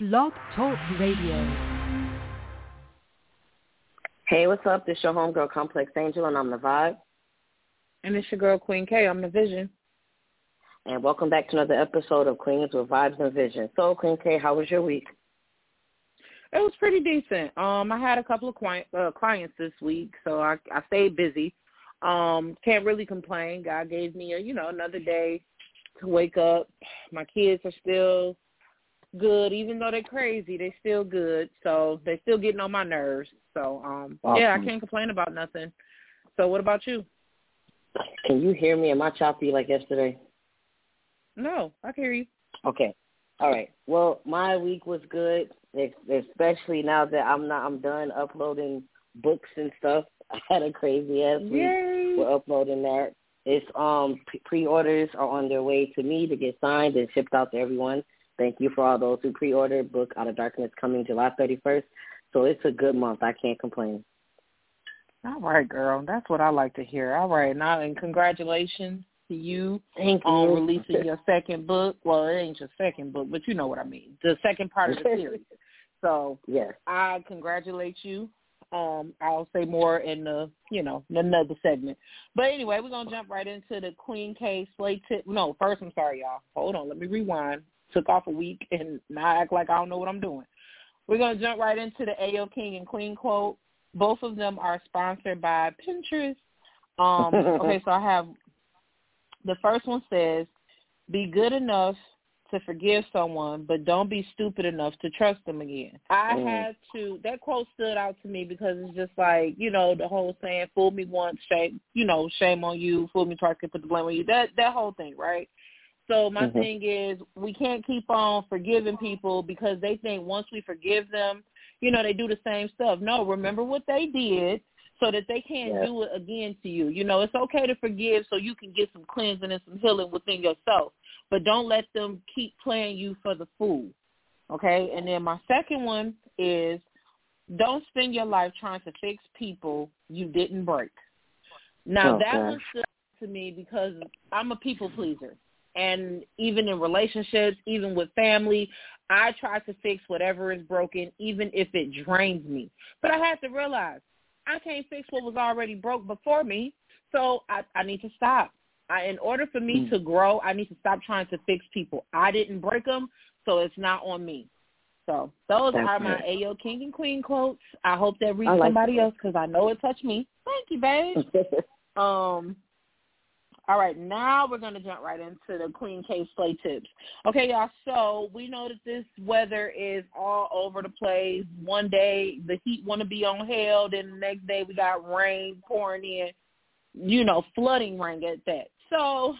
Blog Talk Radio. Hey, what's up? This is your homegirl Complex Angel, and I'm the Vibe. And it's your girl Queen K. I'm the Vision. And welcome back to another episode of Queens with Vibes and Vision. So, Queen K, how was your week? It was pretty decent. Um, I had a couple of client, uh, clients this week, so I, I stayed busy. Um, can't really complain. God gave me a, you know, another day to wake up. My kids are still good, even though they're crazy. They're still good, so they're still getting on my nerves. So, um, awesome. yeah, I can't complain about nothing. So, what about you? Can you hear me? Am I choppy like yesterday? No, I can hear you. Okay. All right. Well, my week was good, especially now that I'm not. I'm done uploading books and stuff. I had a crazy ass week. Yay. We're uploading that. It's um pre-orders are on their way to me to get signed and shipped out to everyone. Thank you for all those who pre-ordered. Book Out of Darkness coming July 31st. So it's a good month. I can't complain. All right, girl. That's what I like to hear. All right, now and congratulations to you Thank on you. releasing your second book. Well, it ain't your second book, but you know what I mean. The second part of the series. So yes, I congratulate you. Um, I'll say more in the you know another segment. But anyway, we're gonna jump right into the Queen K Slay tip. No, first I'm sorry, y'all. Hold on, let me rewind. Took off a week and now I act like I don't know what I'm doing. We're gonna jump right into the Ayo King and Queen quote. Both of them are sponsored by Pinterest. Um, okay, so I have the first one says, "Be good enough to forgive someone, but don't be stupid enough to trust them again." I Mm. had to. That quote stood out to me because it's just like you know the whole saying, "Fool me once, shame you know shame on you. Fool me twice, can put the blame on you." That that whole thing, right? So my Mhm. thing is, we can't keep on forgiving people because they think once we forgive them, you know, they do the same stuff. No, remember what they did so that they can't do it again to you. You know, it's okay to forgive so you can get some cleansing and some healing within yourself, but don't let them keep playing you for the fool. Okay? And then my second one is don't spend your life trying to fix people you didn't break. Now Oh, that one stood to me because I'm a people pleaser. And even in relationships, even with family, I try to fix whatever is broken, even if it drains me. But I had to realize I can't fix what was already broke before me, so I, I need to stop. I, in order for me Mm. to grow, I need to stop trying to fix people. I didn't break them, so it's not on me. So those That's are my right. Ayo King and Queen quotes. I hope that reads like somebody that. else because I know it touched me. Thank you, babe. Um, all right, now we're going to jump right into the Queen K Slay tips. Okay, y'all, so we know that this weather is all over the place. One day the heat want to be on hell, then the next day we got rain pouring in, you know, flooding rain at that. So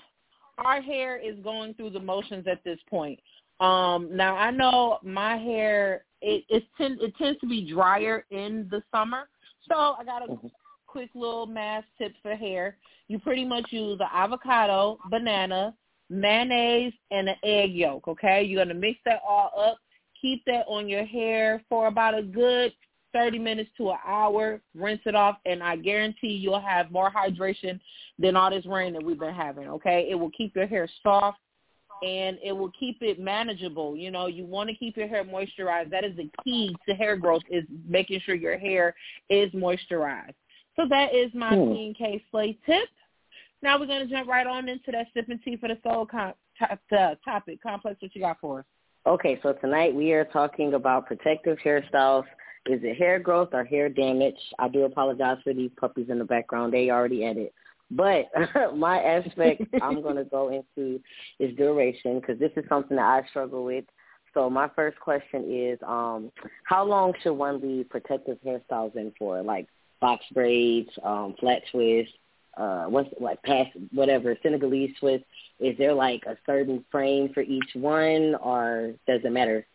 our hair is going through the motions at this point. Um, now I know my hair it it, tend, it tends to be drier in the summer, so I got a Mhm. Quick little math tip for hair. You pretty much use the avocado, banana, mayonnaise, and an egg yolk. Okay, you're gonna mix that all up. Keep that on your hair for about a good 30 minutes to an hour. Rinse it off, and I guarantee you'll have more hydration than all this rain that we've been having. Okay, it will keep your hair soft and it will keep it manageable. You know, you want to keep your hair moisturized. That is the key to hair growth is making sure your hair is moisturized. So that is my Hmm. Queen K Slay tip. Now we're going to jump right on into that sipping tea for the soul com- to- uh, topic. Complex, what you got for us? Okay, so tonight we are talking about protective hairstyles. Is it hair growth or hair damage? I do apologize for these puppies in the background. They already at it. But my aspect I'm going to go into is duration because this is something that I struggle with. So my first question is, um, how long should one leave protective hairstyles in for? Like box braids, um, flat twists, uh, what's like past whatever Senegalese twist. Is there like a certain frame for each one, or does it matter?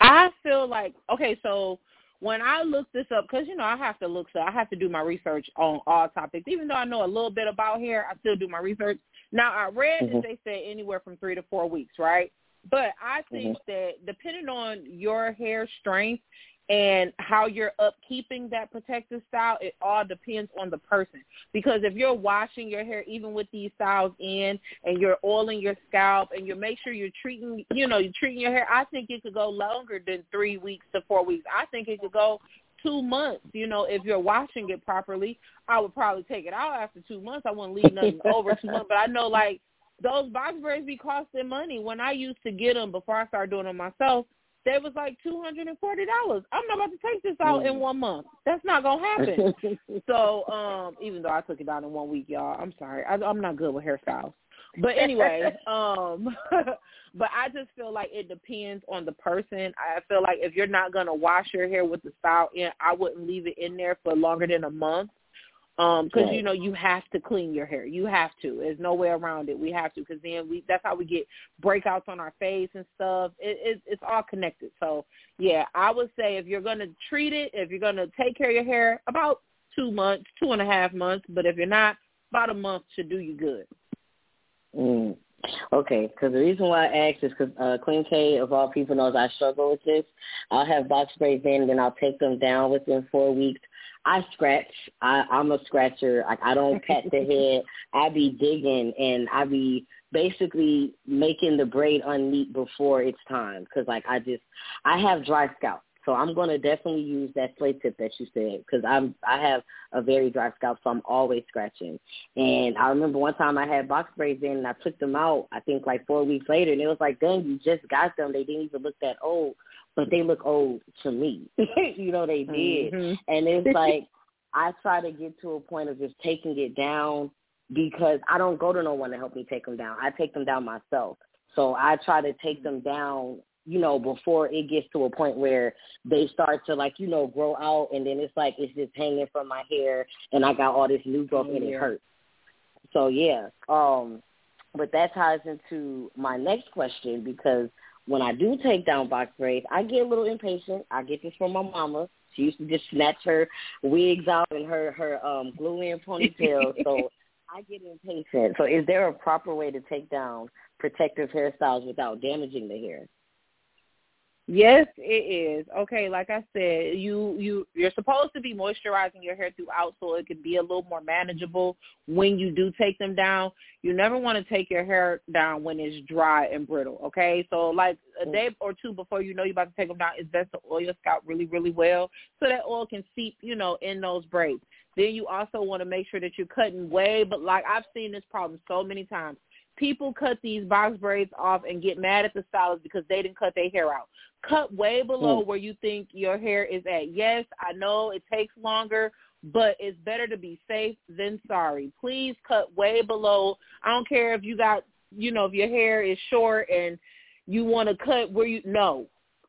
I feel like okay, so when I look this up, because you know I have to look, so I have to do my research on all topics. Even though I know a little bit about hair, I still do my research. Now I read Mhm. that they say anywhere from three to four weeks, right? But I think that depending on your hair strength and how you're upkeeping that protective style, it all depends on the person. Because if you're washing your hair, even with these styles in, and you're oiling your scalp, and you make sure you're treating, you know, you're treating your hair, I think it could go longer than three weeks to four weeks. I think it could go two months. You know, if you're washing it properly, I would probably take it out after two months. I wouldn't leave nothing over two months. But I know like those box braids be costing money. When I used to get them before I started doing them myself, they was like two hundred and forty dollars. I'm not about to take this out mm. in one month. That's not gonna happen. so, um, even though I took it out in one week, y'all, I'm sorry. I, I'm not good with hairstyles. But anyway, um, but I just feel like it depends on the person. I feel like if you're not gonna wash your hair with the style in, I wouldn't leave it in there for longer than a month um because right. you know you have to clean your hair you have to there's no way around it we have to because then we that's how we get breakouts on our face and stuff it, it it's all connected so yeah i would say if you're going to treat it if you're going to take care of your hair about two months two and a half months but if you're not about a month should do you good mm. Okay, because the reason why I asked is because uh, Queen K, of all people, knows I struggle with this. I'll have box braids in, and then I'll take them down within four weeks. I scratch. I, I'm a scratcher. Like I don't pat the head. I be digging and I be basically making the braid unneat before it's time. Cause like I just I have dry scalp. So I'm going to definitely use that slay tip that you said because I'm I have a very dry scalp, so I'm always scratching. And I remember one time I had box braids in and I took them out. I think like four weeks later, and it was like, dang, you just got them. They didn't even look that old but they look old to me. you know, they did. Mm-hmm. And it's like I try to get to a point of just taking it down because I don't go to no one to help me take them down. I take them down myself. So I try to take them down, you know, before it gets to a point where they start to like, you know, grow out and then it's like it's just hanging from my hair and I got all this new growth and it hurts. So yeah. Um but that ties into my next question because when I do take down box braids, I get a little impatient. I get this from my mama. She used to just snatch her wigs out and her her um glue in ponytail. so I get impatient. So is there a proper way to take down protective hairstyles without damaging the hair? Yes, it is. Okay, like I said, you you you're supposed to be moisturizing your hair throughout so it can be a little more manageable when you do take them down. You never want to take your hair down when it's dry and brittle, okay? So like a day or two before you know you're about to take them down, it's best to oil your scalp really really well so that oil can seep, you know, in those braids. Then you also want to make sure that you're cutting way but like I've seen this problem so many times people cut these box braids off and get mad at the stylist because they didn't cut their hair out. Cut way below mm. where you think your hair is at. Yes, I know it takes longer, but it's better to be safe than sorry. Please cut way below. I don't care if you got, you know, if your hair is short and you want to cut where you no.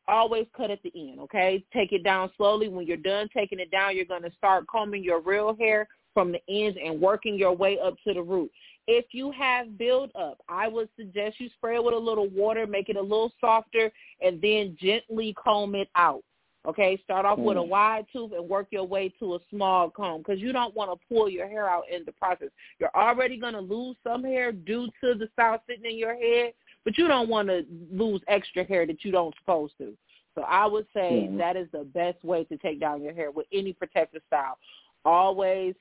Always cut at the end, okay? Take it down slowly. When you're done taking it down, you're going to start combing your real hair from the ends and working your way up to the root. If you have build up, I would suggest you spray it with a little water, make it a little softer, and then gently comb it out. Okay, start off mm. with a mm. wide tooth and work your way to a small comb because you don't want to pull your hair out in the process. You're already going to lose some hair due to the style sitting in your head, but you don't want to lose extra hair that you don't supposed to. So I would say mm. that is the best way to take down your hair with any protective style. Always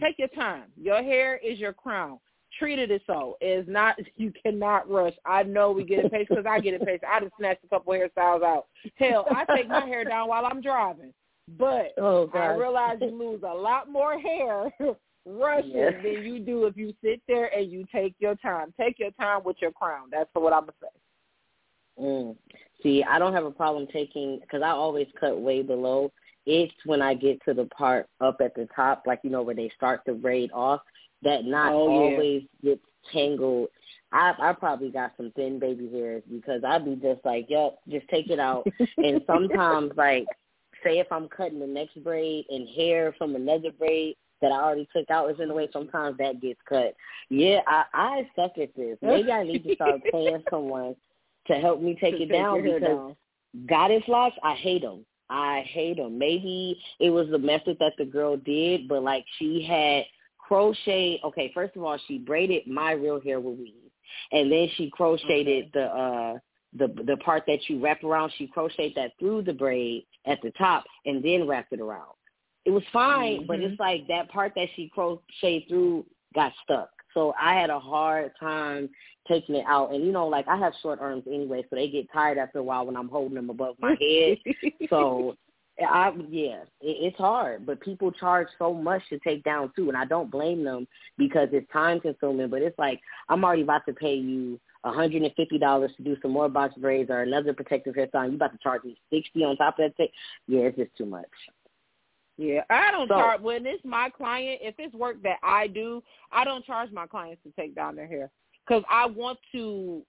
take your time. Your hair is your crown. Treat it as so. It's not. You cannot rush. I know we get impatient because I get impatient. I just snatched a couple hairstyles out. Hell, I take my hair down while I'm driving. But oh, I realize you lose a lot more hair rushing yes. than you do if you sit there and you take your time. Take your time with your crown. That's what I'm gonna say. Mm. See, I don't have a problem taking because I always cut way below it's when I get to the part up at the top, like you know where they start the braid off, that not oh, always gets tangled. I I probably got some thin baby hairs because I'd be just like, yep, just take it out. and sometimes like, say if I'm cutting the next braid and hair from another braid that I already took out is in the way, sometimes that gets cut. Yeah, I I suck at this. Maybe I need to start paying someone to help me take to it take down because down. goddess locks, I hate them. I hate them. Maybe it was the method that the girl did, but like she had crochet. Okay, first of all, she braided my real hair with weave, and then she crocheted okay. the uh the the part that you wrap around, she crocheted that through the braid at the top and then wrapped it around. It was fine, mm-hmm. but it's like that part that she crocheted through got stuck. So I had a hard time taking it out. And you know, like I have short arms anyway, so they get tired after a while when I'm holding them above my head. so I yeah, it, it's hard, but people charge so much to take down too, and I don't blame them because it's time consuming. But it's like I'm already about to pay you a hundred and fifty dollars to do some more box braids or another protective hairstyle. You about to charge me sixty on top of that? Yeah, it's just too much. Yeah, I don't so, charge when it's my client. If it's work that I do, I don't charge my clients to take down their hair because I want to.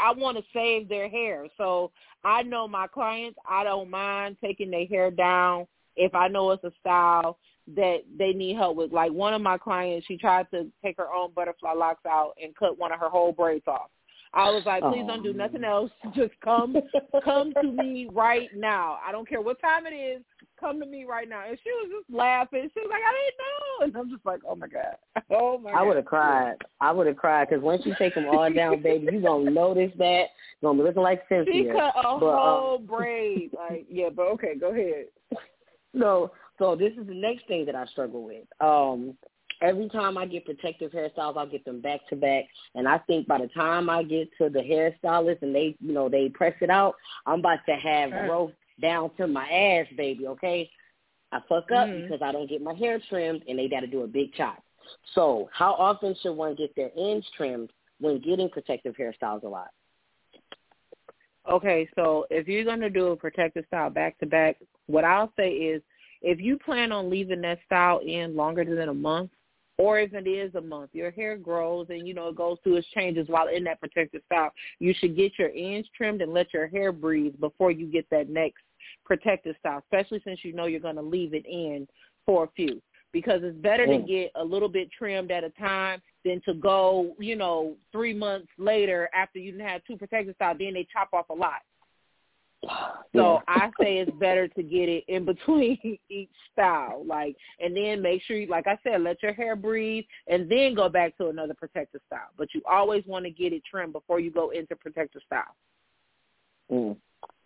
I want to save their hair. So I know my clients. I don't mind taking their hair down if I know it's a style that they need help with. Like one of my clients, she tried to take her own butterfly locks out and cut one of her whole braids off. I was like, please don't do oh, nothing else. Just come, come to me right now. I don't care what time it is. Come to me right now. And she was just laughing. She was like, I didn't know. And I'm just like, oh my god, oh my. I would have cried. I would have cried because once you take them all down, baby, you gonna notice that. You're gonna be looking like Cynthia. She cut a but, whole um, braid. Like, yeah, but okay, go ahead. So, so this is the next thing that I struggle with. Um, every time I get protective hairstyles, I'll get them back to back. And I think by the time I get to the hairstylist and they, you know, they press it out, I'm about to have growth down to my ass, baby. Okay, I fuck up mm-hmm. because I don't get my hair trimmed, and they got to do a big chop. So, how often should one get their ends trimmed when getting protective hairstyles a lot? Okay, so if you're going to do a protective style back to back, what I'll say is if you plan on leaving that style in longer than a month, or if it is a month, your hair grows and you know it goes through its changes while in that protective style. You should get your ends trimmed and let your hair breathe before you get that next protective style, especially since you know you're going to leave it in for a few. Because it's better mm. to get a little bit trimmed at a time than to go, you know, three months later after you had two protective styles, then they chop off a lot. So I say it's better to get it in between each style, like, and then make sure, you, like I said, let your hair breathe, and then go back to another protective style. But you always want to get it trimmed before you go into protective style. Mm.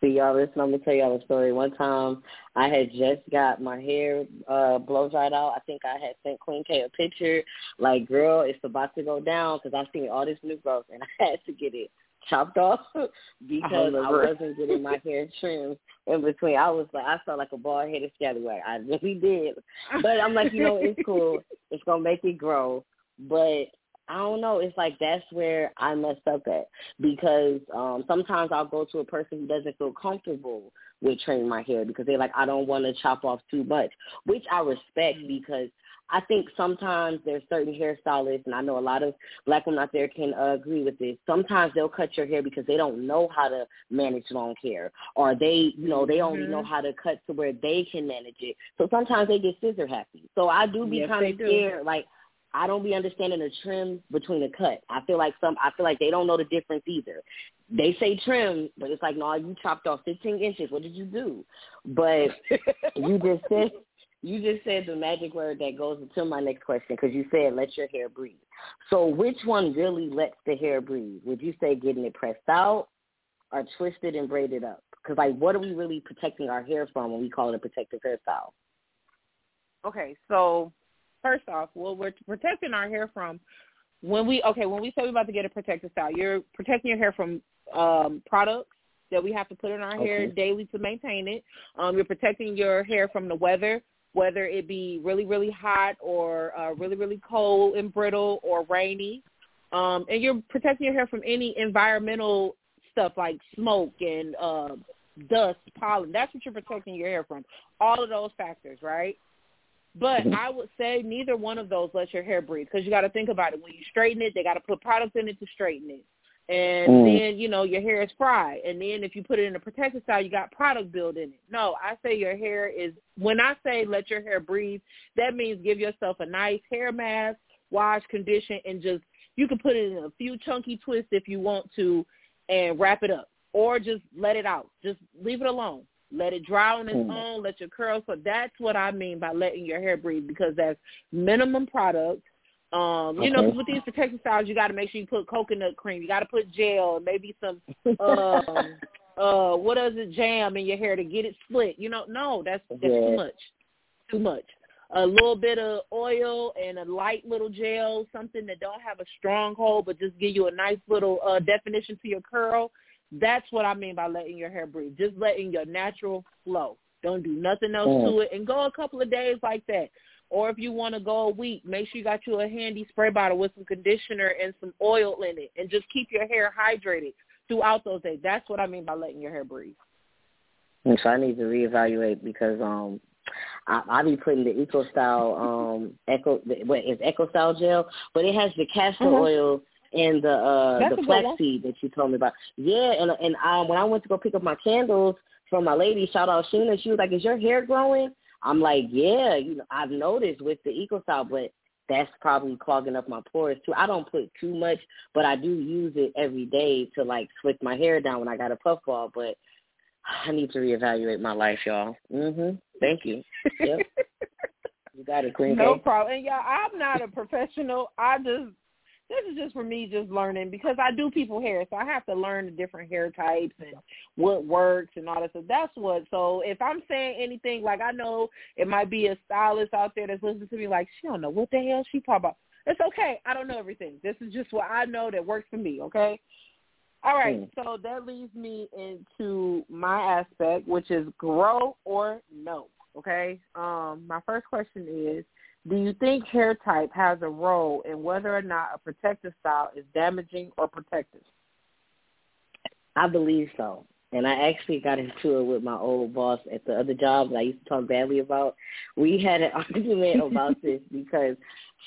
See y'all, listen, I'm gonna tell y'all a story. One time, I had just got my hair uh blow dried out. I think I had sent Queen K a picture, like, girl, it's about to go down because I've seen all this new growth, and I had to get it chopped off because I, I wasn't getting my hair trimmed in between. I was like, I felt like a bald headed scallywag. I really did. But I'm like, you know, it's cool. It's gonna make it grow. But I don't know. It's like that's where I messed up at because um sometimes I'll go to a person who doesn't feel comfortable with trimming my hair because they're like, I don't want to chop off too much, which I respect mm-hmm. because I think sometimes there's certain hairstylists, and I know a lot of black women out there can uh, agree with this. Sometimes they'll cut your hair because they don't know how to manage long hair, or they, you know, they only mm-hmm. know how to cut to where they can manage it. So sometimes they get scissor happy. So I do be yes, kind of scared, like. I don't be understanding the trim between a cut. I feel like some I feel like they don't know the difference either. They say trim, but it's like, no, you chopped off 15 inches. What did you do? But you just said you just said the magic word that goes into my next question because you said let your hair breathe. So which one really lets the hair breathe? Would you say getting it pressed out or twisted and braided up? Because like, what are we really protecting our hair from when we call it a protective hairstyle? Okay, so first off, well, we're protecting our hair from when we okay when we say we're about to get a protective style. You're protecting your hair from um, products that we have to put in our okay. hair daily to maintain it. Um, you're protecting your hair from the weather whether it be really, really hot or uh, really, really cold and brittle or rainy. Um, and you're protecting your hair from any environmental stuff like smoke and uh, dust, pollen. That's what you're protecting your hair from. All of those factors, right? But mm-hmm. I would say neither one of those lets your hair breathe because you got to think about it. When you straighten it, they got to put products in it to straighten it and mm. then you know your hair is fried and then if you put it in a protective style you got product build in it no i say your hair is when i say let your hair breathe that means give yourself a nice hair mask wash condition and just you can put it in a few chunky twists if you want to and wrap it up or just let it out just leave it alone let it dry on its mm. own let your curls so that's what i mean by letting your hair breathe because that's minimum product Um, you okay. know, with these protective styles, you got to make sure you put coconut cream. You got to put gel, maybe some um, uh, what is it, jam in your hair to get it split. You know, no, that's that's yeah. too much, too much. A little bit of oil and a light little gel, something that don't have a strong hold, but just give you a nice little uh, definition to your curl. That's what I mean by letting your hair breathe. Just letting your natural flow. Don't do nothing else Mm. to it, and go a couple of days like that. Or if you want to go a week, make sure you got you a handy spray bottle with some conditioner and some oil in it, and just keep your hair hydrated throughout those days. That's what I mean by letting your hair breathe. And so I need to reevaluate because um I I be putting the Eco Style um Eco what is Eco Style gel, but it has the castor Mhm. oil and the uh That's the a good one. flaxseed that you told me about. Yeah, and and um when I went to go pick up my candles from my lady, shout out Sheena, she was like, "Is your hair growing?" I'm like, "Yeah, you know, I've noticed with the Eco Style, but that's probably clogging up my pores too. I don't put too much, but I do use it every day to like slick my hair down when I got a puff ball. But I need to reevaluate my life, y'all. Mhm. Thank you. Yep. you got it, Queen. No problem. And yeah, I'm not a professional. I just this is just for me just learning because I do people hair, so I have to learn the different hair types and what works and all that So That's what. So if I'm saying anything, like I know it might be a stylist out there that's listening to me, like she don't know what the hell she talking about. It's okay. I don't know everything. This is just what I know that works for me. Okay. All right. Mm. So that leads me into my aspect, which is grow or no. Okay. Um, my first question is do you think hair type has a role in whether or not a protective style is damaging or protective? I believe so. And I actually got into it with my old boss at the other job that I used to talk badly about. We had an argument about this because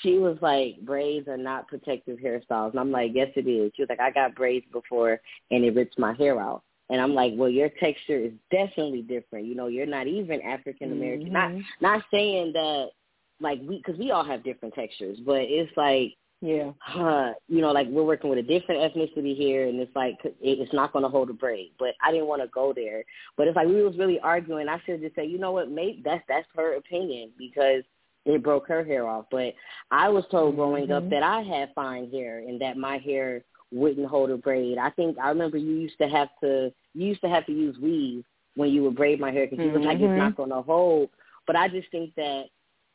she was like, braids are not protective hairstyles. And I'm like, yes, it is. She was like, I got braids before and it rips my hair out. And I'm like, well, your texture is definitely different. You know, you're not even African American. Not Mhm. not saying that like we because we all have different textures, but it's like Yeah. uh, you know, like we're working with a different ethnicity here, and it's like it- it's not going to hold a braid. But I didn't want to go there. But it's like we was really arguing. I should have just say, you know what, mate, that's that's her opinion because it broke her hair off. But I was told growing up Mhm. that I had fine hair and that my hair wouldn't hold a braid. I think I remember you used to have to you used to have to use weave when you would braid my hair because you was like it's Mhm. not going to hold. But I just think that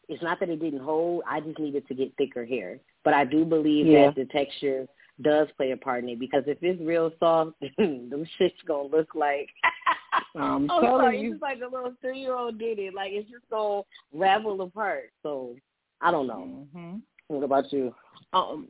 it's not that it didn't hold. I just needed to get thicker hair. But I do believe Yeah. that the texture does play a part in it because if it's real soft, them shit's gonna look like I'm I'm telling sorry, you. it's just like a little three year old did it. Like it's just gonna ravel apart. So I don't know. hmm What about you? Um,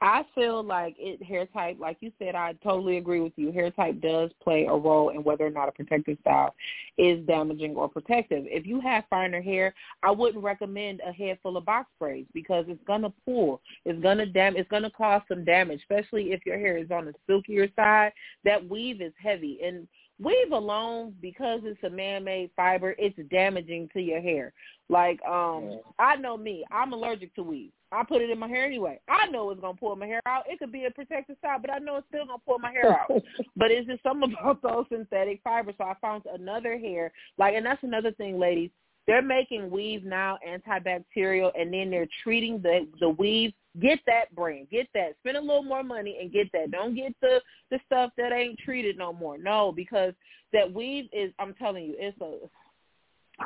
I feel like it hair type, like you said, I totally agree with you. Hair type does play a role in whether or not a protective style is damaging or protective. If you have finer hair, I wouldn't recommend a head full of box braids because it's gonna pull. It's gonna dam. It's gonna cause some damage, especially if your hair is on the silkier side. That weave is heavy, and weave alone, because it's a man-made fiber, it's damaging to your hair. Like, um, I know me. I'm allergic to weave. I put it in my hair anyway. I know it's gonna pull my hair out. It could be a protective style, but I know it's still gonna pull my hair out. but it's just something about those synthetic fibers. So I found another hair, like, and that's another thing, ladies. They're making weave now antibacterial, and then they're treating the the weave. Get that brand, get that. Spend a little more money and get that. Don't get the the stuff that ain't treated no more. No, because that weave is. I'm telling you, it's a.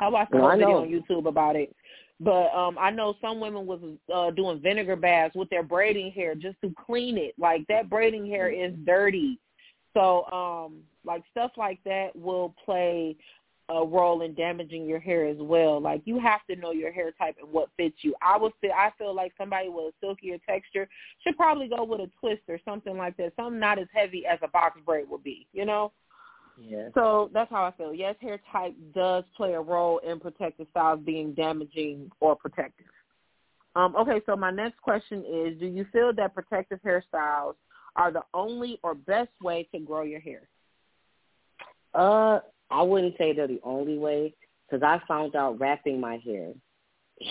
I watched a I video on YouTube about it. But um I know some women was uh doing vinegar baths with their braiding hair just to clean it. Like that braiding hair is dirty. So um like stuff like that will play a role in damaging your hair as well. Like you have to know your hair type and what fits you. I would feel I feel like somebody with a silkier texture should probably go with a twist or something like that. Something not as heavy as a box braid would be, you know? yeah. So that's how I feel. Yes, hair type does play a role in protective styles being damaging or protective. Um, okay, so my next question is, do you feel that protective hairstyles are the only or best way to grow your hair? Uh, I wouldn't say they're the only way because I found out wrapping my hair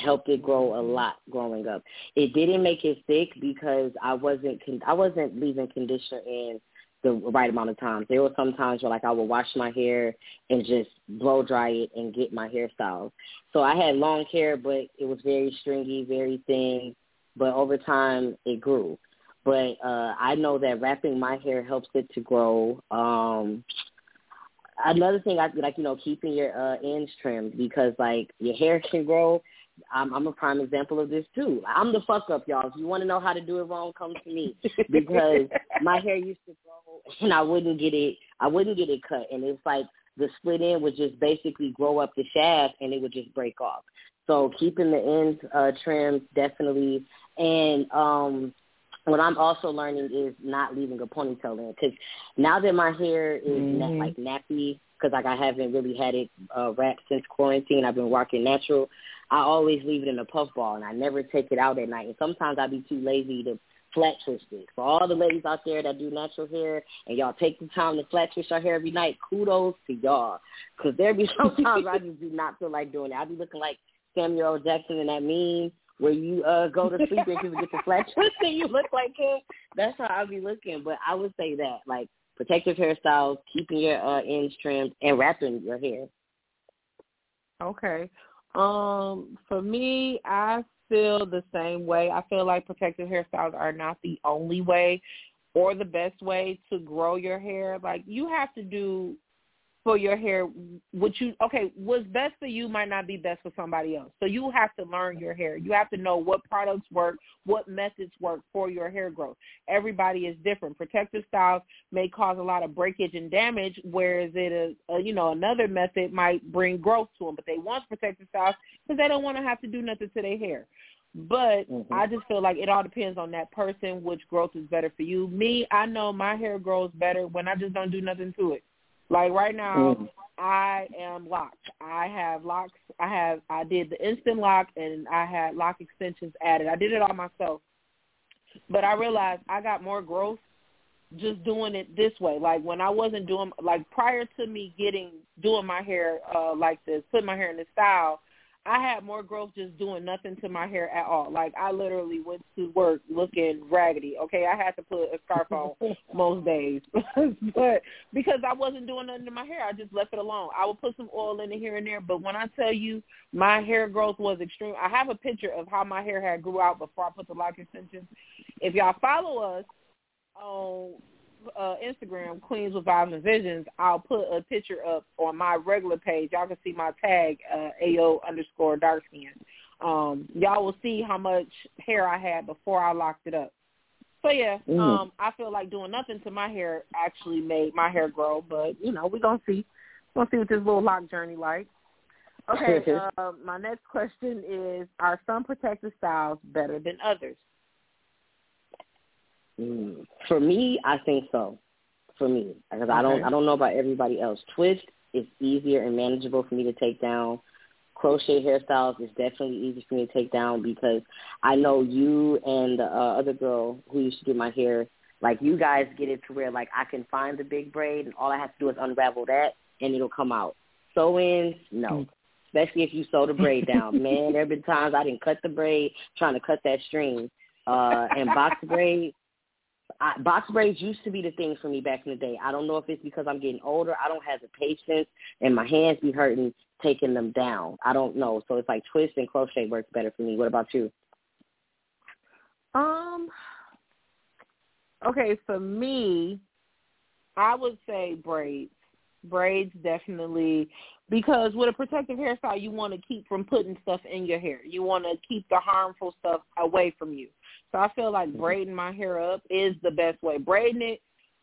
helped it grow a lot growing up. It didn't make it thick because I wasn't con- I wasn't leaving conditioner in the right amount of times. There were some times where like I would wash my hair and just blow dry it and get my hairstyle. So I had long hair, but it was very stringy, very thin. but over time it grew. But uh I know that wrapping my hair helps it to grow. Um another thing I like, you know, keeping your uh ends trimmed because like your hair can grow. I'm, I'm a prime example of this too. I'm the fuck up, y'all. If you want to know how to do it wrong, come to me because my hair used to grow and I wouldn't get it. I wouldn't get it cut, and it's like the split end would just basically grow up the shaft and it would just break off. So keeping the ends uh, trimmed definitely, and um, what I'm also learning is not leaving a ponytail in because now that my hair is mm-hmm. na- like nappy because like I haven't really had it uh, wrapped since quarantine. I've been rocking natural. I always leave it in a puff ball and I never take it out at night. And sometimes I'd be too lazy to flat twist it. For all the ladies out there that do natural hair and y'all take the time to flat twist your hair every night, kudos to y'all. Because there be sometimes I just do not feel like doing it. I be looking like Samuel Jackson in that meme where you uh go to sleep and you get the flat twist and you look like him. That's how I be looking. But I would say that like protective hairstyles, keeping your uh, ends trimmed, and wrapping your hair. Okay. Um, for me, I feel the same way. I feel like protective hairstyles are not the only way or the best way to grow your hair. Like you have to do for your hair what you okay what's best for you might not be best for somebody else so you have to learn your hair you have to know what products work what methods work for your hair growth everybody is different protective styles may cause a lot of breakage and damage whereas it is uh, you know another method might bring growth to them but they want protective styles because they don't want to have to do nothing to their hair but mm-hmm. I just feel like it all depends on that person, which growth is better for you. Me, I know my hair grows better when I just don't do nothing to it. Like right now, mm. I am locked. I have locks. I have. I did the instant lock, and I had lock extensions added. I did it all myself, but I realized I got more growth just doing it this way. Like when I wasn't doing like prior to me getting doing my hair uh like this, putting my hair in this style, I had more growth just doing nothing to my hair at all. Like I literally went to work looking raggedy. Okay, I had to put a scarf on most days, but because I wasn't doing nothing to my hair, I just left it alone. I would put some oil in it here and there, but when I tell you my hair growth was extreme, I have a picture of how my hair had grew out before I put the lock extensions. If y'all follow us on uh, Instagram, Queens with Vibes and Visions, I'll put a picture up on my regular page. Y'all can see my tag, uh, AO underscore dark skin. Um, y'all will see how much hair I had before I locked it up. So yeah, mm. um, I feel like doing nothing to my hair actually made my hair grow, but you know, we're gonna see. We're gonna see what this little lock journey like. Okay, uh, my next question is: Are some protective styles better than others? Mm. For me, I think so. For me, because okay. I don't, I don't know about everybody else. Twist is easier and manageable for me to take down. Crochet hairstyles is definitely easy for me to take down because I know you and the uh, other girl who used to do my hair, like you guys get it to where like I can find the big braid and all I have to do is unravel that and it'll come out. Sew ins, no. Mm. Especially if you sew the braid down. Man, there have been times I didn't cut the braid trying to cut that string. Uh and box braid, I, box braids used to be the thing for me back in the day. I don't know if it's because I'm getting older. I don't have the patience, and my hands be hurting taking them down. I don't know. So it's like twist and crochet works better for me. What about you? Um. Okay, for me, I would say braids. Braids definitely because with a protective hairstyle, you want to keep from putting stuff in your hair. You want to keep the harmful stuff away from you. So I feel like mm-hmm. braiding my hair up is the best way. Braiding it,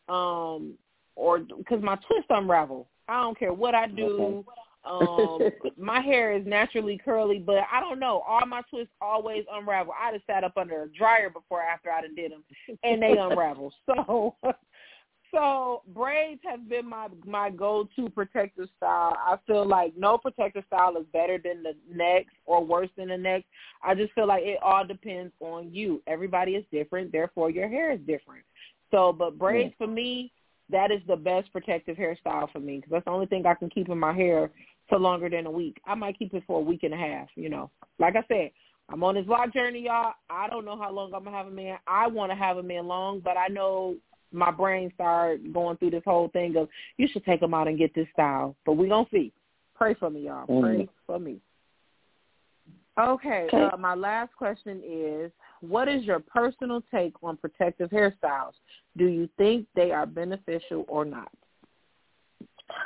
um, or because my twist unravel. I don't care what I do. um, my hair is naturally curly, but I don't know. All my twists always unravel. I just sat up under a dryer before after I done did them, and they unravel. So so braids have been my my go-to protective style. I feel like no protective style is better than the next or worse than the next. I just feel like it all depends on you. Everybody is different, therefore your hair is different. So, but braids yeah. for me, that is the best protective hairstyle for me because that's the only thing I can keep in my hair for longer than a week. I might keep it for a week and a half. You know, like I said, I'm on this lock journey, y'all. I don't know how long I'm gonna have a man. I want to have a man long, but I know my brain started going through this whole thing of you should take them out and get this style. But we gonna see. Pray for me, y'all. Mm-hmm. Pray for me. Okay. Uh, my last question is, what is your personal take on protective hairstyles? Do you think they are beneficial or not?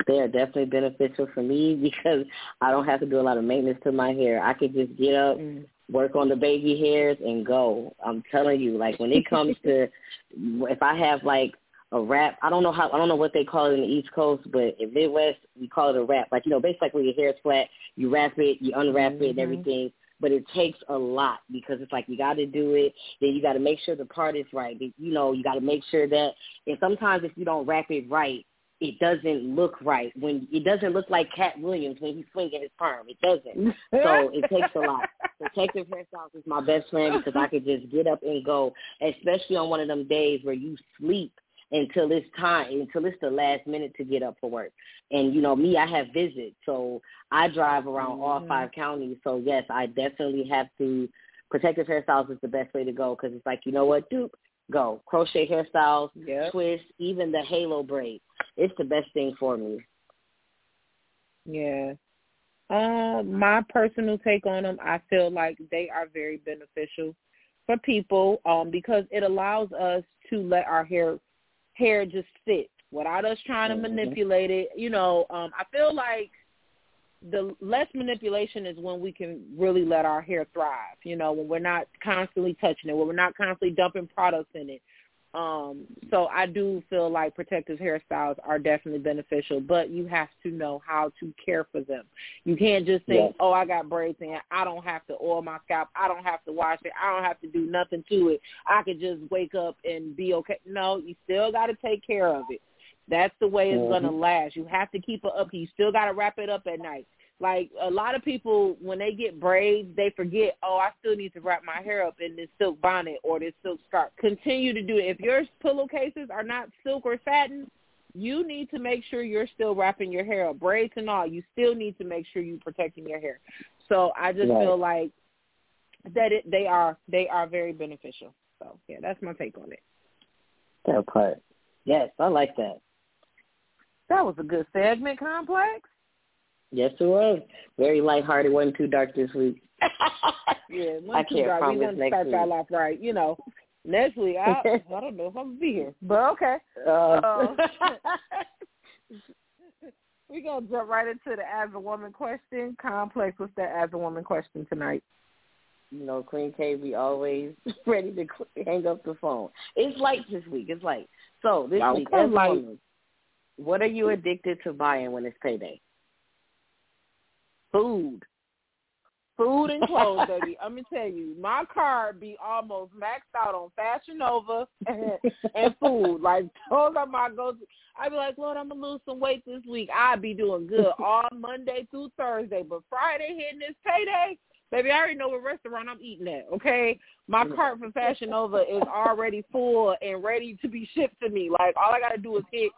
They are definitely beneficial for me because I don't have to do a lot of maintenance to my hair. I could just get up, mm. Work on the baby hairs, and go. I'm telling you, like when it comes to if I have like a wrap. I don't know how I don't know what they call it in the East Coast, but in Midwest we call it a wrap. Like you know, basically when your hair's flat, you wrap it, you unwrap mm-hmm. it, and mm-hmm. everything. But it takes a lot because it's like you got to do it. Then you got to make sure the part is right. You know, you got to make sure that. And sometimes if you don't wrap it right, it doesn't look right. When it doesn't look like Katt Williams when he's swinging his perm. It doesn't. so it takes a lot. Protective hairstyles is my best friend because I could just get up and go, especially on one of them days where you sleep until it's time, until it's the last minute to get up for work. And you know, me, I have visits, so I drive around mm-hmm. all five counties. So yes, I definitely have to. Protective hairstyles is the best way to go because it's like you know what, dude, go crochet hairstyles, yep. twist, even the halo braid. It's the best thing for me. Yeah. Uh, my personal take on them, I feel like they are very beneficial for people um, because it allows us to let our hair hair just sit without us trying to mm-hmm. manipulate it. You know, um, I feel like the less manipulation is when we can really let our hair thrive. You know, when we're not constantly touching it, when we're not constantly dumping products in it. Um, so I do feel like protective hairstyles are definitely beneficial, but you have to know how to care for them. You can't just think, oh, I got braids in, I don't have to oil my scalp, I don't have to wash it, I don't have to do nothing to it. I could just wake up and be okay. No, you still got to take care of it. That's the way it's mm-hmm. gonna last. You have to keep it up. You still got to wrap it up at night. Like a lot of people, when they get braids, they forget, oh, I still need to wrap my hair up in this silk bonnet or this silk scarf. Continue to do it. If your pillowcases are not silk or satin, you need to make sure you're still wrapping your hair up, braids and all. You still need to make sure you're protecting your hair. So I just right. feel like that it, they are they are very beneficial. So yeah, that's my take on it. That part. Yes, I like that. That was a good segment, Complex. Yes, it was. Very lighthearted. wasn't too dark this week. yeah, I can't dark. promise we to start y'all off right. You know, next week I I don't know if I'm gonna be here, but okay. Uh, um, we gonna jump right into the as a woman question. Complex, what's that as a woman question tonight? You know, Queen K, we always ready to hang up the phone. It's light this week. It's light. So this week, as a woman, what are you addicted to buying when it's payday? food. Food and clothes, baby. I'm gonna tell you, my card be almost maxed out on Fashion Nova and, and food. Like those are my go-to. I'd be like, Lord, I'm gonna lose some weight this week. I'd be doing good all Monday through Thursday, but Friday hitting this payday, baby, I already know what restaurant I'm eating at. Okay, my mm. cart for Fashion Nova is already full and ready to be shipped to me. Like all I gotta do is hit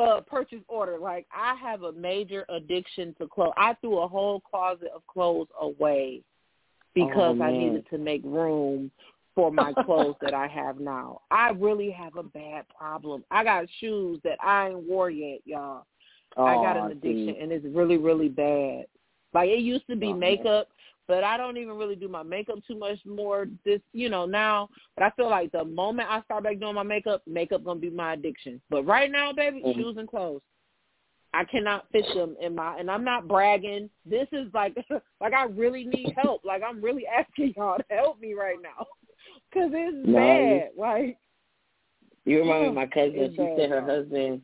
uh, purchase order. Like I have a major addiction to clothes. I threw a whole closet of clothes away because oh, I needed to make room for my clothes that I have now. I really have a bad problem. I got shoes that I ain't wore yet, y'all. Oh, I got an addiction and it's really, really bad. Like it used to be oh, makeup but I don't even really do my makeup too much more this, you know, now. But I feel like the moment I start back doing my makeup, makeup gonna be my addiction. But right now, baby, mm-hmm. shoes and clothes. I cannot fit them in my, and I'm not bragging. This is like, like I really need help. Like I'm really asking y'all to help me right now, cause it's no, bad. Like you remind me of my cousin. She said her husband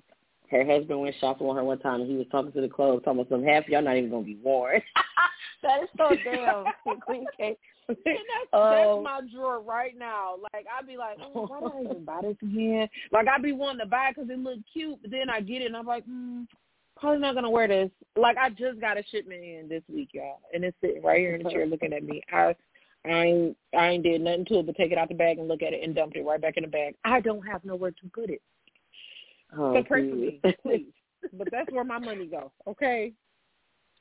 her husband went shopping with her one time and he was talking to the clothes, talking about some half y'all not even gonna be worn. that is so damn Queen K. And that's, um, that's my drawer right now. Like I'd be like, oh, why did I even buy this again? Like I'd be wanting to buy it because it looked cute, but then I get it and I'm like, hmm, probably not gonna wear this. Like I just got a shipment in this week, y'all, and it's sitting right here in the chair looking at me. I I ain't I ain't did nothing to it but take it out the bag and look at it and dumped it right back in the bag. I don't have nowhere to put it. Oh, so pray for me, please. but that's where my money goes. Okay.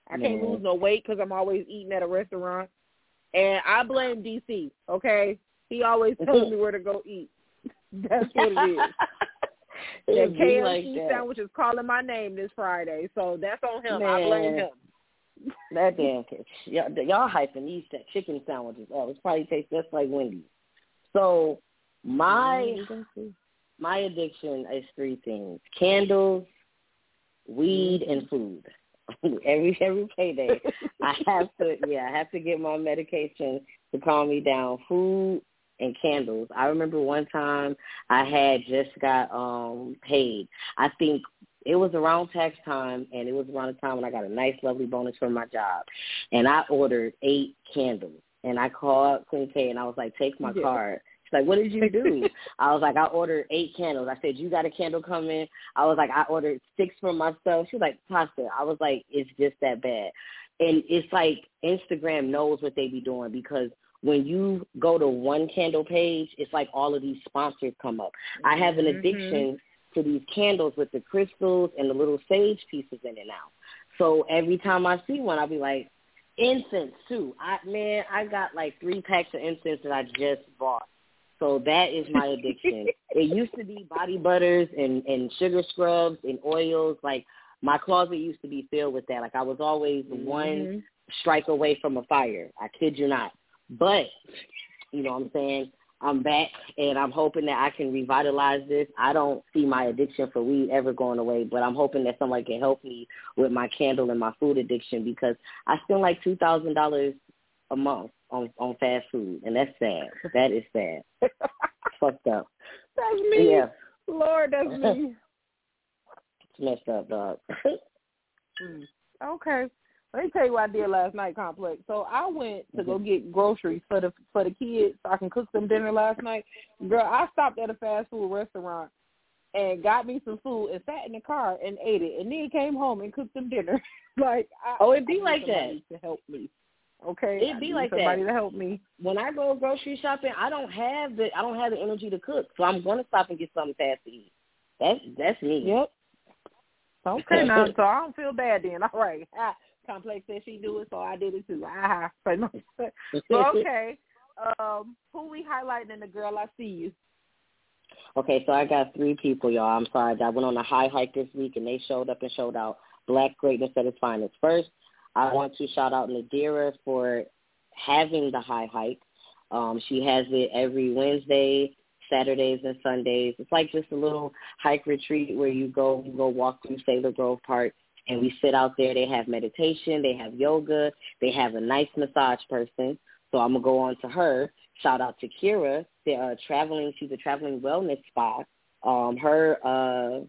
I can't lose no weight because I'm always eating at a restaurant, and I blame DC. Okay, he always tells me where to go eat. That's what it is. that KFC like that. sandwich is calling my name this Friday, so that's on him. Man. I blame him. that damn y'all, y'all hyping these chicken sandwiches. Oh, it probably tastes just like Wendy's. So my my addiction is three things: candles, weed, and food. every every payday, I have to yeah I have to get my medication to calm me down. Food and candles. I remember one time I had just got um paid. I think it was around tax time and it was around the time when I got a nice lovely bonus from my job. And I ordered eight candles. And I called Queen K and I was like, Take my yeah. card. She's like, What did you do? I was like, I ordered eight candles. I said, You got a candle coming? I was like, I ordered six for myself. She was like, Pasta. I was like, It's just that bad. And it's like Instagram knows what they be doing because when you go to one candle page, it's like all of these sponsors come up. I have an mm-hmm. addiction mm-hmm. to these candles with the crystals and the little sage pieces in it now. So every time I see one, I'll be like, incense too. I man, I got like three packs of incense that I just bought. So that is my addiction. it used to be body butters and and sugar scrubs and oils. Like my closet used to be filled with that. Like I was always mm-hmm. one strike away from a fire. I kid you not. But, you know what I'm saying? I'm back and I'm hoping that I can revitalize this. I don't see my addiction for weed ever going away, but I'm hoping that somebody can help me with my candle and my food addiction because I spend like two thousand dollars a month on on fast food and that's sad. That is sad. Fucked up. That's me. Yeah. Lord, that's me. it's messed up, dog. mm. Okay. Let me tell you what I did last night, Complex. So I went to go mm-hmm. get groceries for the for the kids so I can cook them dinner last night. Girl, I stopped at a fast food restaurant and got me some food and sat in the car and ate it, and then came home and cooked them dinner. like I, oh, it'd be like that to help me. Okay, it'd be like somebody that. to help me. When I go grocery shopping, I don't have the I don't have the energy to cook, so I'm going to stop and get something fast to eat. That's that's me. Yep. Okay, now so I don't feel bad then. All right. Complex said she do it, so I did it too. Ah, so okay. Um, who we highlighting in the girl I see you? Okay, so I got three people, y'all. I'm sorry. I went on a high hike this week, and they showed up and showed out black greatness at its finest. First, I want to shout out Nadira for having the high hike. Um, she has it every Wednesday, Saturdays, and Sundays. It's like just a little hike retreat where you go, you go walk through Sailor Grove Park and we sit out there. They have meditation, they have yoga, they have a nice massage person. So I'm gonna go on to her. Shout out to Kira. They're traveling. She's a traveling wellness spa. Um, her uh,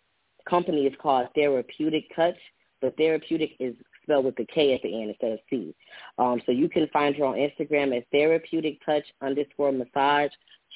company is called Therapeutic Touch, but therapeutic is spelled with the K at the end instead of C. Um, so you can find her on Instagram as Therapeutic Touch underscore massage.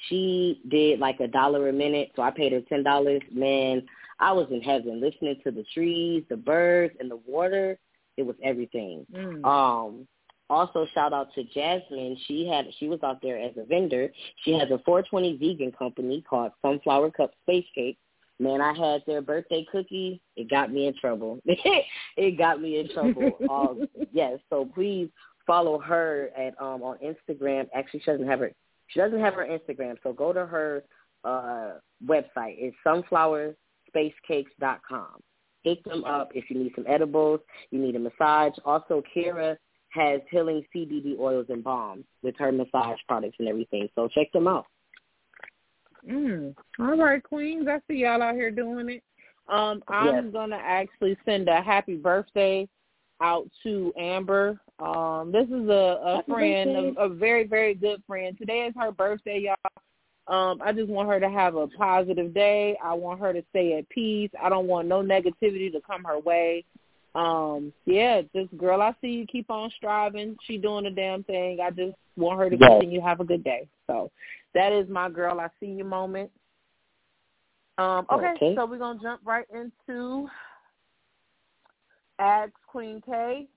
She did like a dollar a minute, so I paid her ten dollars. Man, I was in heaven listening to the trees, the birds, and the water. It was everything. Mm. Um, also, shout out to Jasmine. She had she was out there as a vendor. She has a 420 vegan company called Sunflower Cup Space Cake. Man, I had their birthday cookie. It got me in trouble. it got me in trouble. um, yes, so please follow her at um on Instagram. Actually, she doesn't have her she doesn't have her Instagram, so go to her uh website. It's sunflower spacecakes.com. Hit them up if you need some edibles, you need a massage. Also, Kira has healing CBD oils and balms with her massage products and everything. So check them out. Mm. All right, Queens. I see y'all out here doing it. Um, I'm yes. gonna actually send a happy birthday out to Amber. Um, this is a, a friend, a, a very, very good friend. Today is her birthday, y'all. Um, I just want her to have a positive day. I want her to stay at peace. I don't want no negativity to come her way. Um, yeah, just girl, I see you keep on striving. She doing a damn thing. I just want her to yes. continue have a good day. So that is my girl. I see you moment. Um, okay, okay, so we're gonna jump right into Ask Queen K.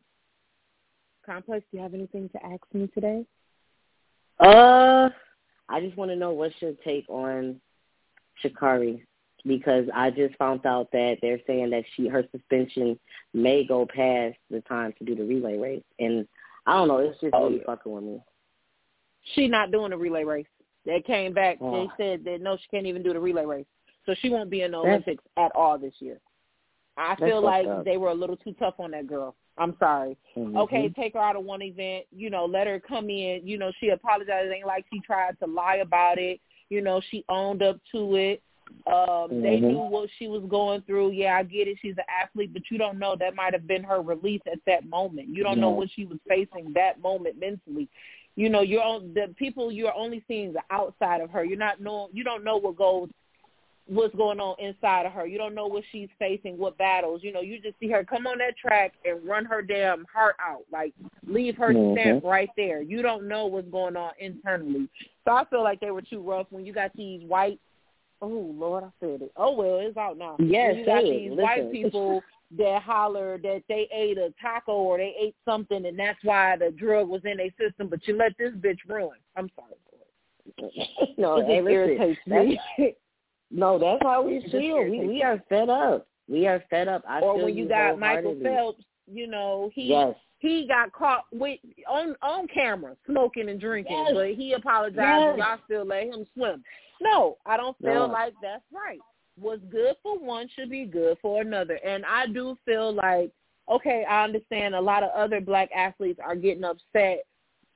Complex, do you have anything to ask me today? Uh I just want to know what's your take on Sha'Carri because I just found out that they're saying that she her suspension may go past the time to do the relay race, and I don't know. It's just oh, really yeah. fucking with me. She not doing the relay race. They came back. Oh. They said that no, she can't even do the relay race, so she won't be in the Olympics at all this year. I feel like up. they were a little too tough on that girl. I'm sorry. Mm-hmm. Okay, take her out of one event, you know, let her come in, you know, she apologized. It ain't like she tried to lie about it. You know, she owned up to it. Um, they Mhm. knew what she was going through. Yeah, I get it. She's an athlete, but you don't know that might have been her release at that moment. You don't know what she was facing that moment mentally. You know, you're on the people you're only seeing the outside of her. You're not know you don't know what goes what's going on inside of her. You don't know what she's facing, what battles. You know, you just see her come on that track and run her damn heart out. Like leave her Mhm. stamp right there. You don't know what's going on internally. So I feel like they were too rough when you got these white Oh Lord, I said it. Oh well, it's out now. Yes, you got these Listen. white people that holler that they ate a taco or they ate something and that's why the drug was in their system, but you let this bitch ruin. I'm sorry. no, it hey, just listen, irritates me. no, that's how we feel. We we are fed up. We are fed up. I or when you got Michael. Phelps, you know, he Yes. he got caught with on on camera smoking and drinking, Yes. but he apologized Yes. and y'all still let him swim. No, I don't feel No. like that's right. What's good for one should be good for another. And I do feel like okay, I understand a lot of other black athletes are getting upset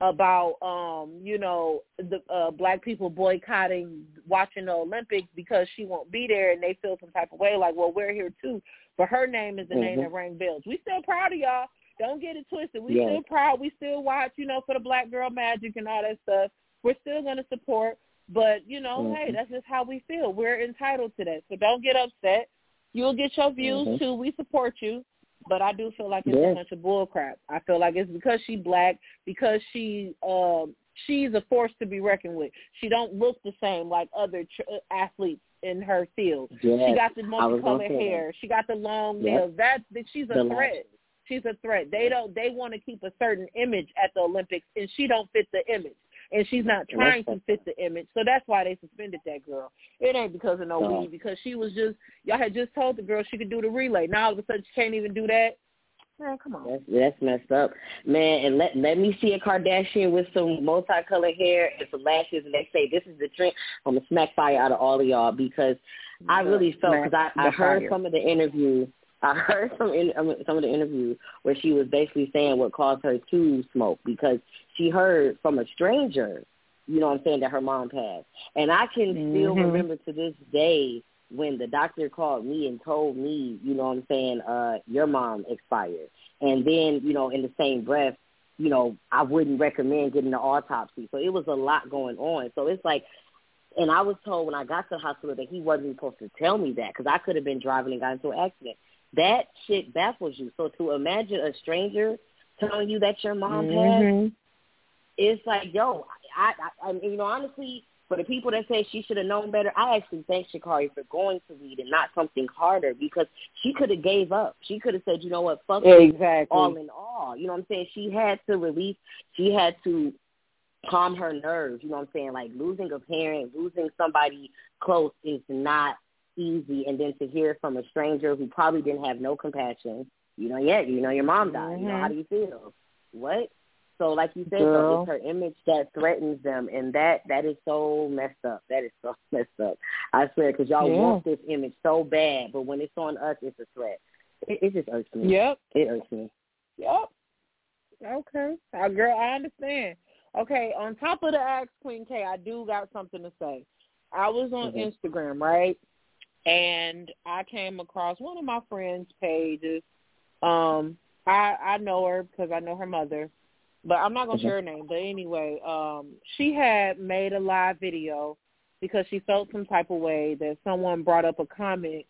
about um, you know, the uh black people boycotting watching the Olympics because she won't be there and they feel some type of way like, well, we're here too. But her name is the name Mhm. that rang bells. We still proud of y'all. Don't get it twisted. We Yes. still proud. We still watch, you know, for the black girl magic and all that stuff. We're still gonna support. But, you know, hey, Mhm. that's just how we feel. We're entitled to that. So don't get upset. You'll get your views Mhm. too. We support you. But I do feel like it's Yes. a bunch of bull crap. I feel like it's because she black, because she um she's a force to be reckoned with. She don't look the same like other tr- uh, athletes in her field. Yes. She got the multicolored say that. hair. She got the long Yep. nails. That, that she's a The threat. She's a threat. They don't. They want to keep a certain image at the Olympics, and she don't fit the image, and she's not trying to fit the image. So that's why they suspended that girl. It ain't because of no No. weed, because she was just y'all had just told the girl she could do the relay. Now all of a sudden she can't even do that. Man, come on. That's that's messed up, man. And let let me see a Kardashian with some multicolored hair and some lashes, and they say this is the trend. I'm gonna smack fire out of all of y'all because I really felt because I, I heard fire. some of the interview. I heard some in, some of the interview where she was basically saying what caused her to smoke because she heard from a stranger, you know what I'm saying, that her mom passed. And I can still Mhm. remember to this day when the doctor called me and told me, you know what I'm saying, uh, your mom expired. And then, you know, in the same breath, you know, I wouldn't recommend getting the autopsy. So it was a lot going on. So it's like, and I was told when I got to the hospital that he wasn't supposed to tell me that because I could have been driving and got into an accident. That shit baffles you. So to imagine a stranger telling you that your mom passed, Mhm. it's like, yo, I, I, I mean, you know, honestly, for the people that say she should have known better, I actually thank Sha'Carri for going to weed and not something harder because she could have gave up. She could have said, you know what, fuck it, Exactly. all in all. You know what I'm saying? She had to release. She had to calm her nerves. You know what I'm saying? Like losing a parent, losing somebody close is not easy. And then to hear from a stranger who probably didn't have no compassion. You know, yeah, you know your mom died. You know, how do you feel? What? So like you said, Girl. though, it's her image that threatens them, and that that is so messed up. That is so messed up. I swear, because y'all Yeah. want this image so bad, but when it's on us, it's a threat. It, it just irks me. Yep. It irks me. Yep. Okay. Uh, girl, I understand. Okay, on top of the Ask Queen K, I do got something to say. I was on Mhm. Instagram, right? And I came across one of my friends' pages. Um, I I know her because I know her mother, but I'm not gonna Mhm. share her name. But anyway, um, she had made a live video because she felt some type of way that someone brought up a comment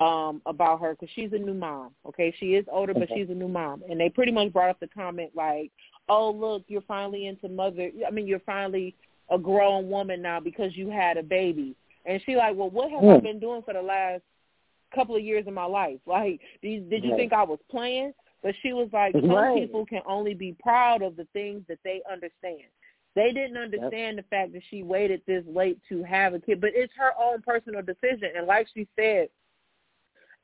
um about her because she's a new mom. Okay, she is older, but she's a new mom, and they pretty much brought up the comment like, "Oh, look, you're finally into mother. I mean, you're finally a grown woman now because you had a baby." And she like, "Well, what have I Hmm. been doing for the last couple of years of my life? Like, did you, did you Right. think I was playing?" But she was like, "Some Right. people can only be proud of the things that they understand." They didn't understand the fact that she waited this late to have a kid, but it's her own personal decision. And like she said,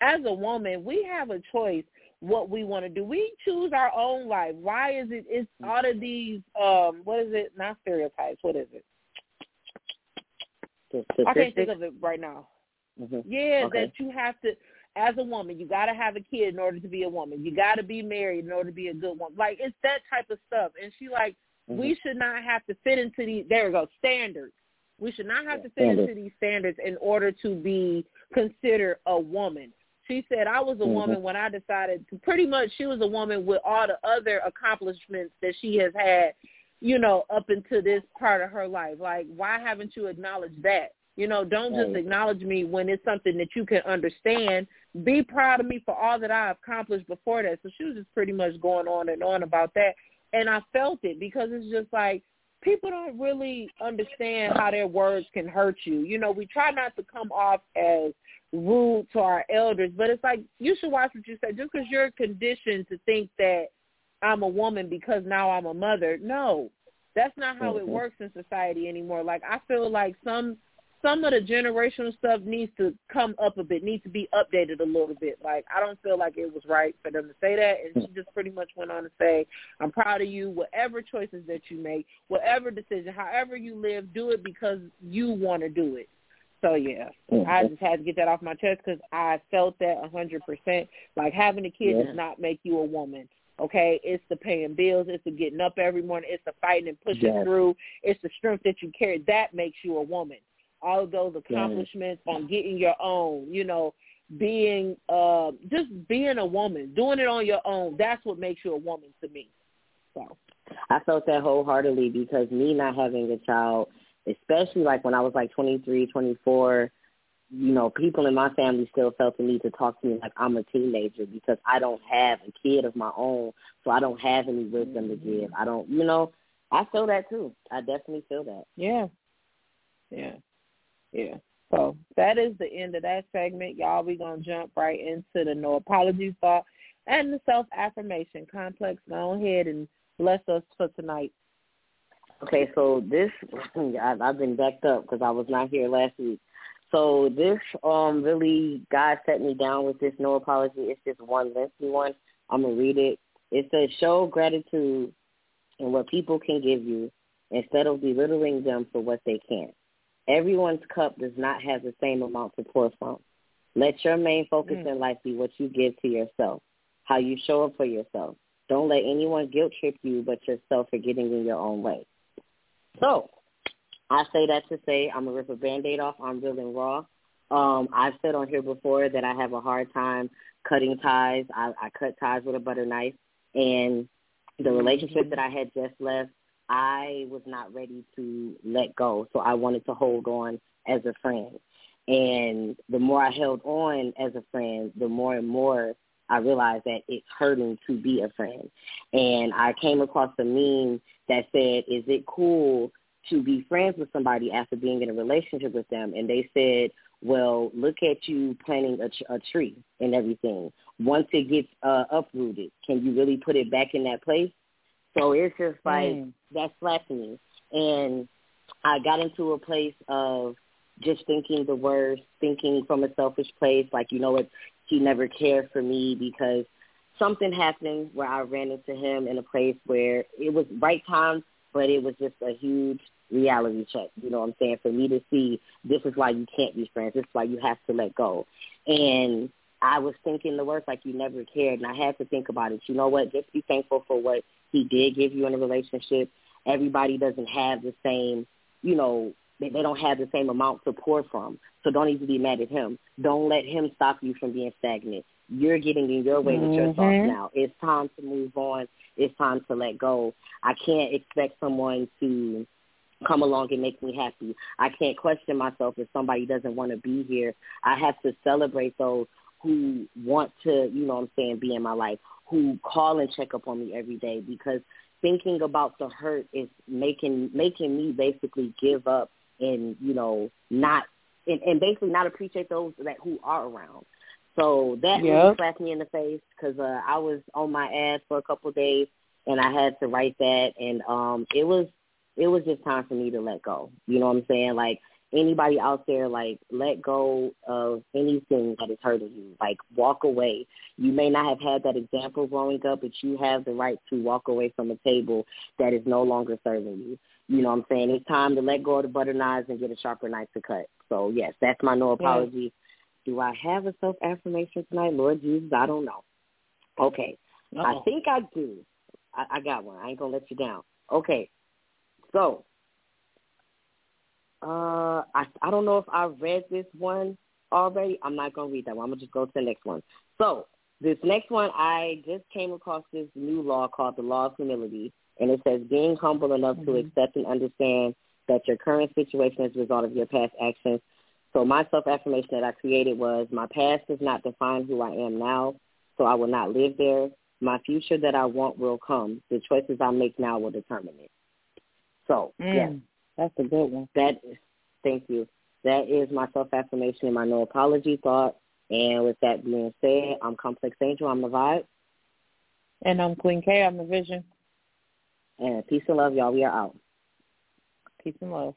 as a woman, we have a choice what we want to do. We choose our own life. Why is it? It's all of these. Um, what is it? Not stereotypes. What is it? I can't think of it right now. Mhm. Yeah, Okay. that you have to. as a woman, you got to have a kid in order to be a woman. You got to be married in order to be a good woman. Like it's that type of stuff. And she like, mm-hmm. we should not have to fit into these. There we go, standards. We should not have to fit into these standards in order to be considered a woman. She said, I was a mm-hmm. woman when I decided to pretty much she was a woman with all the other accomplishments that she has had, you know, up into this part of her life. Like, why haven't you acknowledged that? You know, don't just acknowledge me when it's something that you can understand. Be proud of me for all that I accomplished before that. So she was just pretty much going on and on about that. And I felt it because it's just like people don't really understand how their words can hurt you. You know, we try not to come off as rude to our elders, but it's like you should watch what you say. Just because you're conditioned to think that I'm a woman because now I'm a mother, no, that's not how mm-hmm. it works in society anymore. Like I feel like some some of the generational stuff needs to come up a bit, needs to be updated a little bit. Like I don't feel like it was right for them to say that, and she just pretty much went on to say, "I'm proud of you. Whatever choices that you make, whatever decision, however you live, do it because you want to do it." So yeah, mm-hmm. I just had to get that off my chest because I felt that a hundred percent. Like having a kid yeah. does not make you a woman. Okay, it's the paying bills, it's the getting up every morning, it's the fighting and pushing yes. through, it's the strength that you carry. That makes you a woman all of those accomplishments on getting your own, you know, being uh just being a woman, doing it on your own, that's what makes you a woman to me. So I felt that wholeheartedly because me not having a child, especially like when I was like twenty three, twenty four, you know, people in my family still felt the need to talk to me like I'm a teenager because I don't have a kid of my own, so I don't have any wisdom to mm-hmm. give. I don't, you know, I feel that too. I definitely feel that. Yeah. Yeah. Yeah. So that is the end of that segment. Y'all, we're going to jump right into the no apologies thought and the self-affirmation complex. Go ahead and bless us for tonight. Okay, so this, I've been backed up because I was not here last week. So this um really, God set me down with this no apology. It's just one lengthy one. I'm going to read it. It says, show gratitude in what people can give you instead of belittling them for what they can't. Everyone's cup does not have the same amount to pour from. Let your main focus mm. in life be what you give to yourself, how you show up for yourself. Don't let anyone guilt trip you but yourself for getting in your own way. So I say that to say I'm to rip a Band-Aid off. I'm real and raw. Um, I've said on here before that I have a hard time cutting ties. I, I cut ties with a butter knife. And the relationship that I had just left, I was not ready to let go. So I wanted to hold on as a friend. And the more I held on as a friend, the more and more I realized that it's hurting to be a friend. And I came across a meme that said, is it cool to be friends with somebody after being in a relationship with them? And they said, well, look at you planting a, a tree and everything. Once it gets uh, uprooted, can you really put it back in that place? So it's just like mm. that slapped me, and I got into a place of just thinking the worst, thinking from a selfish place, like you know what, he never cared for me because something happened where I ran into him in a place where it was right time, but it was just a huge reality check. You know what I'm saying? For me to see this is why you can't be friends. This is why you have to let go. And I was thinking the worst, like you never cared, and I had to think about it. You know what? Just be thankful for what he did give you in a relationship. Everybody doesn't have the same, you know, they, they don't have the same amount to pour from. So don't even be mad at him. Don't let him stop you from being stagnant. You're getting in your way mm-hmm. with your thoughts mm-hmm. now. It's time to move on. It's time to let go. I can't expect someone to come along and make me happy. I can't question myself if somebody doesn't want to be here. I have to celebrate those who want to, you know what I'm saying, be in my life, who call and check up on me every day because thinking about the hurt is making making me basically give up and you know not and, and basically not appreciate those that who are around. So that yep. really slapped me in the face because uh, I was on my ass for a couple of days and I had to write that and um it was it was just time for me to let go. You know what I'm saying? Like anybody out there, like let go of anything that is hurting you. Like walk away. You may not have had that example growing up, but you have the right to walk away from a table that is no longer serving you. You know what I'm saying? It's time to let go of the butter knives and get a sharper knife to cut. So yes, that's my no apology. Do I have a self affirmation tonight? Lord Jesus, I don't know. Okay. Uh-oh. I think I do. I, I got one. I ain't gonna let you down. Okay. So uh I I don't know if I read this one already. I'm not gonna read that one. I'm gonna just go to the next one. So this next one I just came across this new law called the law of humility and it says being humble enough mm-hmm. to accept and understand that your current situation is a result of your past actions. So my self-affirmation that I created was my past does not define who I am now, so I will not live there. My future that I want will come. The choices I make now will determine it. So, mm, yeah. That's a good one. That is, thank you. That is my self-affirmation and my no apology thought. And with that being said, I'm Complex Angel. I'm the vibe. And I'm Queen K. I'm the vision. And peace and love, y'all. We are out. Peace and love.